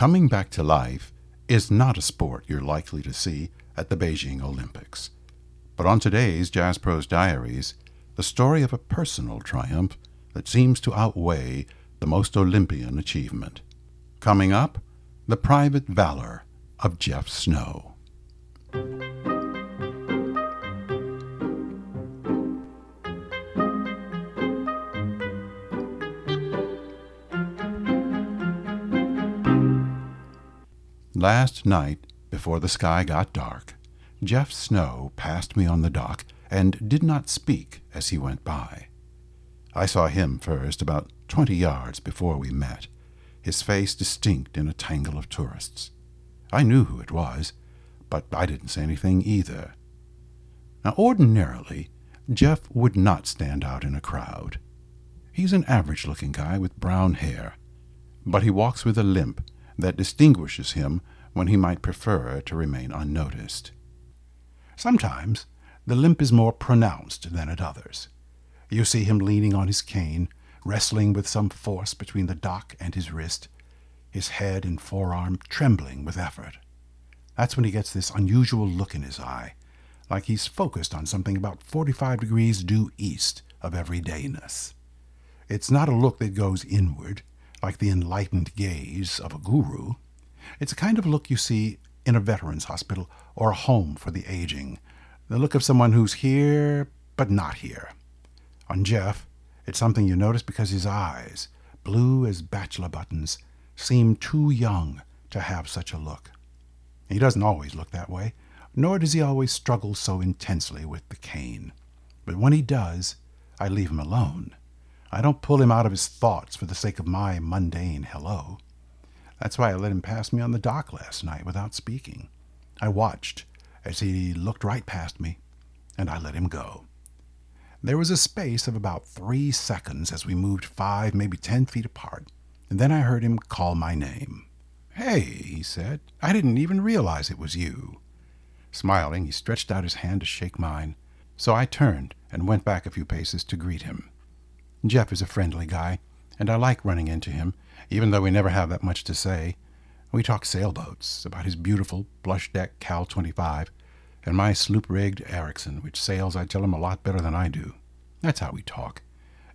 Coming back to life is not a sport you're likely to see at the Beijing Olympics. But on today's Jazzprose Diaries, the story of a personal triumph that seems to outweigh the most Olympian achievement. Coming up, the private valor of Jeff Snow. Last night, before the sky got dark, Jeff Snow passed me on the dock and did not speak as he went by. I saw him first, about twenty yards before we met, his face distinct in a tangle of tourists. I knew who it was, but I didn't say anything either. Now, ordinarily, Jeff would not stand out in a crowd. He's an average looking guy with brown hair, but he walks with a limp that distinguishes him when he might prefer to remain unnoticed. Sometimes the limp is more pronounced than at others. You see him leaning on his cane, wrestling with some force between the dock and his wrist, his head and forearm trembling with effort. That's when he gets this unusual look in his eye, like he's focused on something about 45 degrees due east of everydayness. It's not a look that goes inward, like the enlightened gaze of a guru. It's a kind of look you see in a veterans hospital or a home for the aging, the look of someone who's here but not here. On Jeff, it's something you notice because his eyes, blue as bachelor buttons, seem too young to have such a look. He doesn't always look that way, nor does he always struggle so intensely with the cane. But when he does, I leave him alone. I don't pull him out of his thoughts for the sake of my mundane hello. That's why I let him pass me on the dock last night without speaking. I watched as he looked right past me, and I let him go. There was a space of about three seconds as we moved five, maybe ten feet apart, and then I heard him call my name. Hey, he said, I didn't even realize it was you. Smiling, he stretched out his hand to shake mine, so I turned and went back a few paces to greet him. Jeff is a friendly guy, and I like running into him even though we never have that much to say. We talk sailboats, about his beautiful blush deck Cal 25, and my sloop rigged Ericson, which sails, I tell him, a lot better than I do. That's how we talk.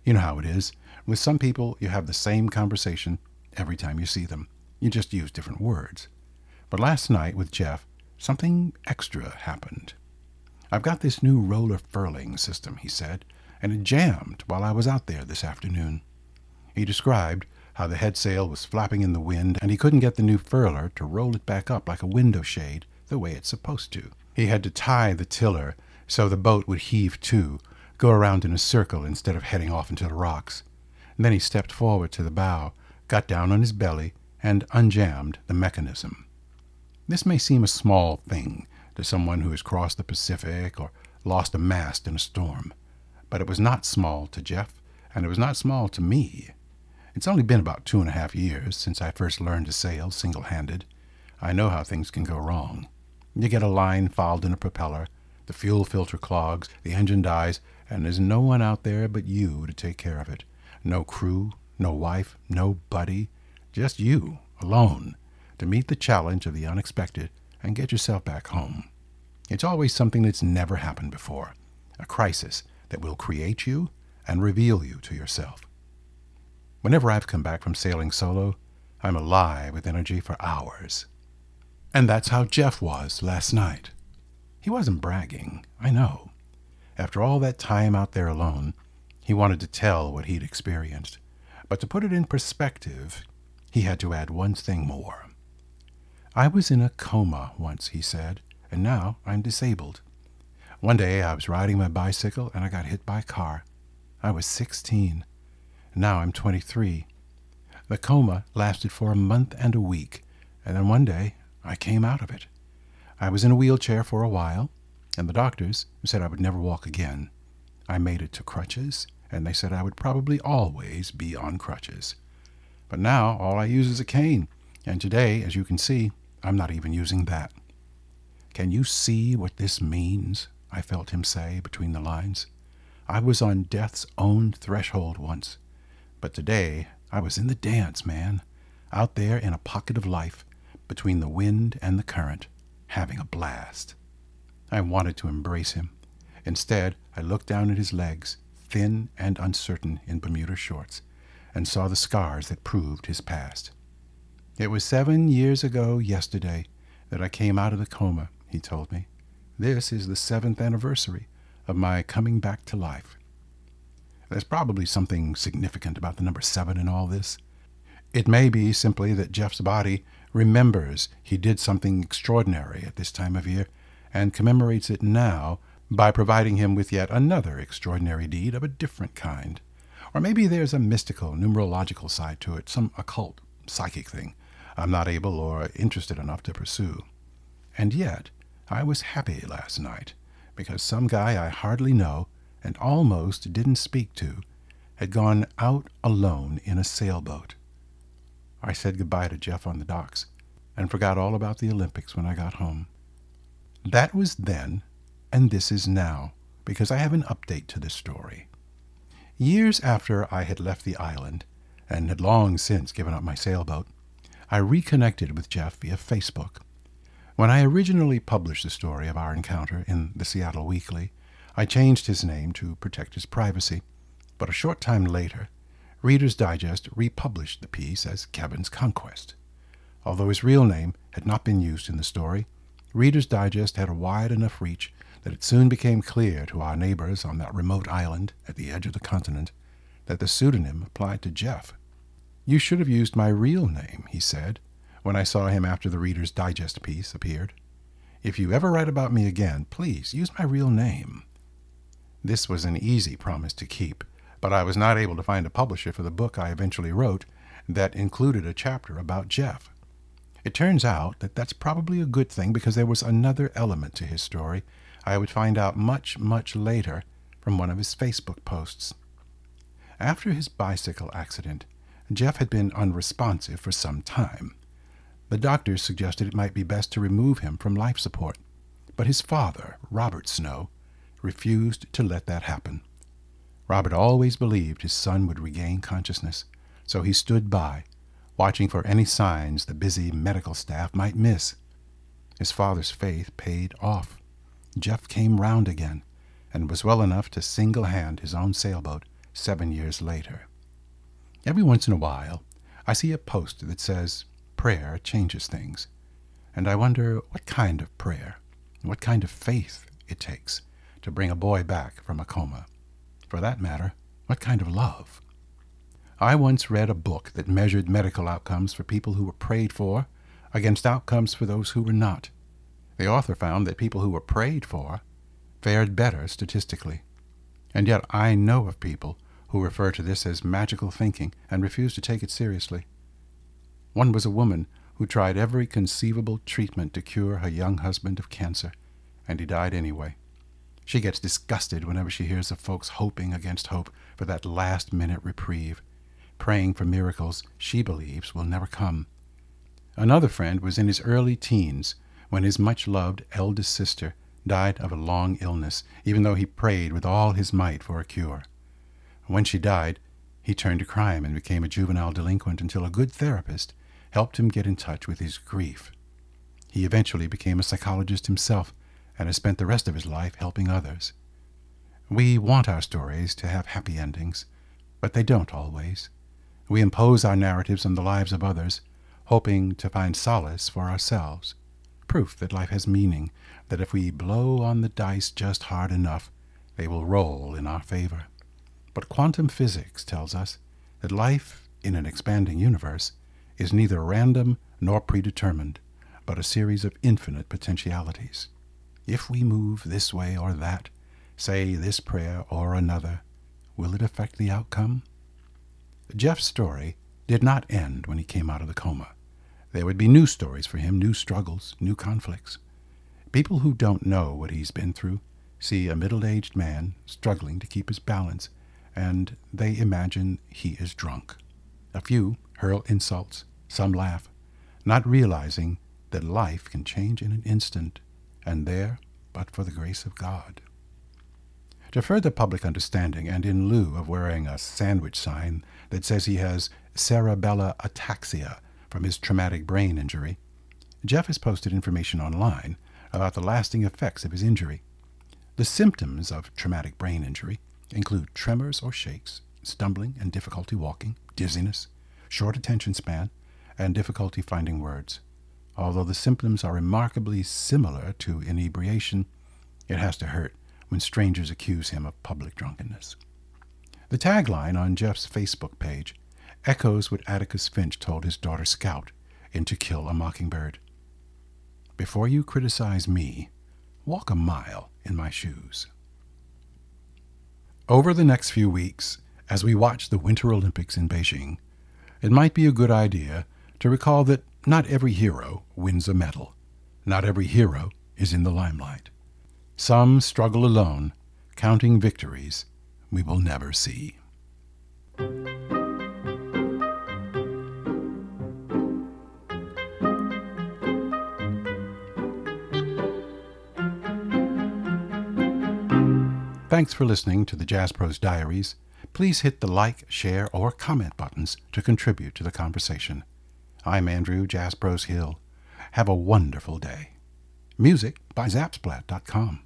You know how it is. With some people, you have the same conversation every time you see them. You just use different words. But last night with Jeff, something extra happened. I've got this new roller furling system, he said, and it jammed while I was out there this afternoon. He described how the headsail was flapping in the wind, and he couldn't get the new furler to roll it back up like a window shade the way it's supposed to. He had to tie the tiller so the boat would heave to, go around in a circle instead of heading off into the rocks. And then he stepped forward to the bow, got down on his belly, and unjammed the mechanism. This may seem a small thing to someone who has crossed the Pacific or lost a mast in a storm, but it was not small to Jeff, and it was not small to me. It's only been about two and a half years since I first learned to sail single handed. I know how things can go wrong. You get a line fouled in a propeller, the fuel filter clogs, the engine dies, and there's no one out there but you to take care of it. No crew, no wife, no buddy, just you, alone, to meet the challenge of the unexpected and get yourself back home. It's always something that's never happened before, a crisis that will create you and reveal you to yourself. Whenever I've come back from sailing solo, I'm alive with energy for hours. And that's how Jeff was last night. He wasn't bragging, I know. After all that time out there alone, he wanted to tell what he'd experienced. But to put it in perspective, he had to add one thing more. I was in a coma once, he said, and now I'm disabled. One day I was riding my bicycle and I got hit by a car. I was 16. Now I'm 23. The coma lasted for a month and a week, and then one day I came out of it. I was in a wheelchair for a while, and the doctors said I would never walk again. I made it to crutches, and they said I would probably always be on crutches. But now all I use is a cane, and today, as you can see, I'm not even using that. Can you see what this means? I felt him say between the lines. I was on death's own threshold once. But today, I was in the dance, man. out there in a pocket of life, between the wind and the current, having a blast. I wanted to embrace him. Instead, I looked down at his legs, thin and uncertain in Bermuda shorts, and saw the scars that proved his past. It was seven years ago yesterday that I came out of the coma, he told me. This is the seventh anniversary of my coming back to life. There's probably something significant about the number seven in all this. It may be simply that Jeff's body remembers he did something extraordinary at this time of year and commemorates it now by providing him with yet another extraordinary deed of a different kind. Or maybe there's a mystical, numerological side to it, some occult, psychic thing I'm not able or interested enough to pursue. And yet, I was happy last night because some guy I hardly know and almost didn't speak to had gone out alone in a sailboat. I said goodbye to Jeff on the docks and forgot all about the Olympics when I got home. That was then, and this is now, because I have an update to this story. Years after I had left the island, and had long since given up my sailboat, I reconnected with Jeff via Facebook. When I originally published the story of our encounter in the Seattle Weekly, I changed his name to protect his privacy, but a short time later, Reader's Digest republished the piece as Kevin's Conquest. Although his real name had not been used in the story, Reader's Digest had a wide enough reach that it soon became clear to our neighbors on that remote island at the edge of the continent that the pseudonym applied to Jeff. You should have used my real name, he said, when I saw him after the Reader's Digest piece appeared. If you ever write about me again, please use my real name. This was an easy promise to keep, but I was not able to find a publisher for the book I eventually wrote that included a chapter about Jeff. It turns out that that's probably a good thing because there was another element to his story I would find out much, much later from one of his Facebook posts. After his bicycle accident, Jeff had been unresponsive for some time. The doctors suggested it might be best to remove him from life support, but his father, Robert Snow, refused to let that happen. Robert always believed his son would regain consciousness, so he stood by, watching for any signs the busy medical staff might miss. His father's faith paid off. Jeff came round again, and was well enough to single hand his own sailboat seven years later. Every once in a while, I see a post that says, prayer changes things. And I wonder what kind of prayer, what kind of faith it takes to bring a boy back from a coma. For that matter, what kind of love? I once read a book that measured medical outcomes for people who were prayed for against outcomes for those who were not. The author found that people who were prayed for fared better statistically. And yet I know of people who refer to this as magical thinking and refuse to take it seriously. One was a woman who tried every conceivable treatment to cure her young husband of cancer, and he died anyway. She gets disgusted whenever she hears of folks hoping against hope for that last minute reprieve, praying for miracles she believes will never come. Another friend was in his early teens when his much loved eldest sister died of a long illness, even though he prayed with all his might for a cure. When she died, he turned to crime and became a juvenile delinquent until a good therapist helped him get in touch with his grief. He eventually became a psychologist himself and has spent the rest of his life helping others. We want our stories to have happy endings, but they don't always. We impose our narratives on the lives of others, hoping to find solace for ourselves, proof that life has meaning, that if we blow on the dice just hard enough, they will roll in our favor. But quantum physics tells us that life in an expanding universe is neither random nor predetermined, but a series of infinite potentialities. If we move this way or that, say this prayer or another, will it affect the outcome? Jeff's story did not end when he came out of the coma. There would be new stories for him, new struggles, new conflicts. People who don't know what he's been through see a middle aged man struggling to keep his balance, and they imagine he is drunk. A few hurl insults, some laugh, not realizing that life can change in an instant, and there but for the grace of God. To further public understanding, and in lieu of wearing a sandwich sign that says he has cerebellar ataxia, from his traumatic brain injury, Jeff has posted information online about the lasting effects of his injury. The symptoms of traumatic brain injury include tremors or shakes, stumbling and difficulty walking, dizziness, short attention span, and difficulty finding words. Although the symptoms are remarkably similar to inebriation, it has to hurt when strangers accuse him of public drunkenness. The tagline on Jeff's Facebook page echoes what Atticus Finch told his daughter Scout in To Kill a Mockingbird. Before you criticize me, walk a mile in my shoes. Over the next few weeks, as we watch the Winter Olympics in Beijing, it might be a good idea to recall that not every hero wins a medal. Not every hero is in the limelight. Some struggle alone, counting victories we will never see. Thanks for listening to the Jazzprose Diaries. Please hit the like, share, or comment buttons to contribute to the conversation. I'm Andrew Jazzprose Hill. Have a wonderful day. Music by Zapsplat.com.